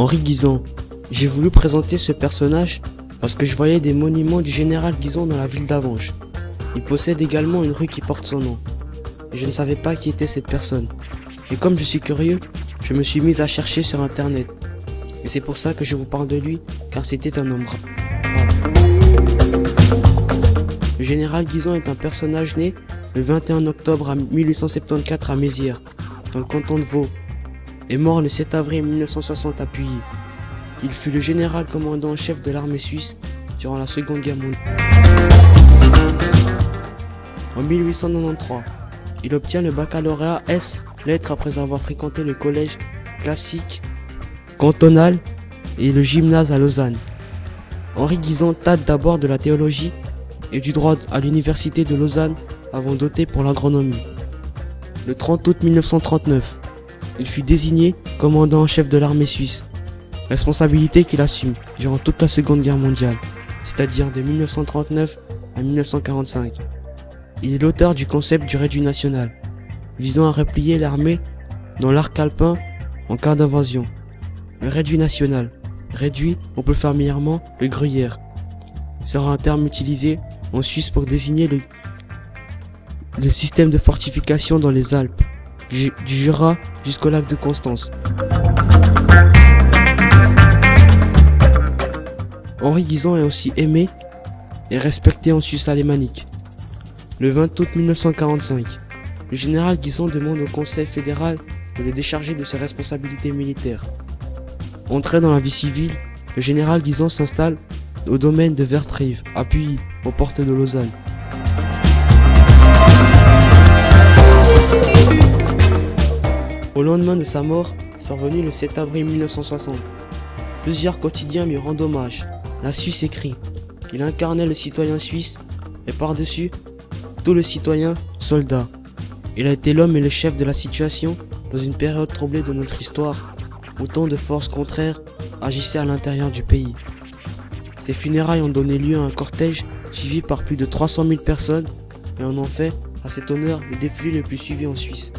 Henri Guizon. J'ai voulu présenter ce personnage parce que je voyais des monuments du général Guizon dans la ville d'Avanches. Il possède également une rue qui porte son nom. Je ne savais pas qui était cette personne. Et comme je suis curieux, je me suis mis à chercher sur internet. Et c'est pour ça que je vous parle de lui, car c'était un homme. Le général Guizon est un personnage né le 21 octobre 1874 à Mézières, dans le canton de Vaud, et mort le 7 avril 1960 à. Il fut le général commandant en chef de l'armée suisse durant la Seconde Guerre mondiale. En 1893, il obtient le baccalauréat S lettres après avoir fréquenté le collège classique cantonal et le gymnase à Lausanne. Henri Guizon tâte d'abord de la théologie et du droit à l'université de Lausanne avant d'opter pour l'agronomie. Le 30 août 1939, il fut désigné commandant en chef de l'armée suisse, responsabilité qu'il assume durant toute la Seconde Guerre mondiale, c'est-à-dire de 1939 à 1945. Il est l'auteur du concept du réduit national, visant à replier l'armée dans l'arc alpin en cas d'invasion. Le réduit national, réduit, on peut familièrement le gruyère, sera un terme utilisé en Suisse pour désigner le, le système de fortification dans les Alpes, du, Jura jusqu'au lac de Constance. Henri Guizon est aussi aimé et respecté en Suisse alémanique. Le 20 août 1945, le général Guizon demande au Conseil fédéral de le décharger de ses responsabilités militaires. Entré dans la vie civile, le général Guizon s'installe au domaine de Vertrive, à Puy, aux portes de Lausanne. Au lendemain de sa mort, survenu le 7 avril 1960, plusieurs quotidiens lui rendent hommage. La Suisse écrit. Il incarnait le citoyen suisse et par-dessus, tout le citoyen soldat. Il a été l'homme et le chef de la situation dans une période troublée de notre histoire où tant de forces contraires agissaient à l'intérieur du pays. Ces funérailles ont donné lieu à un cortège suivi par plus de 300 000 personnes et en ont fait, à cet honneur, le défilé le plus suivi en Suisse.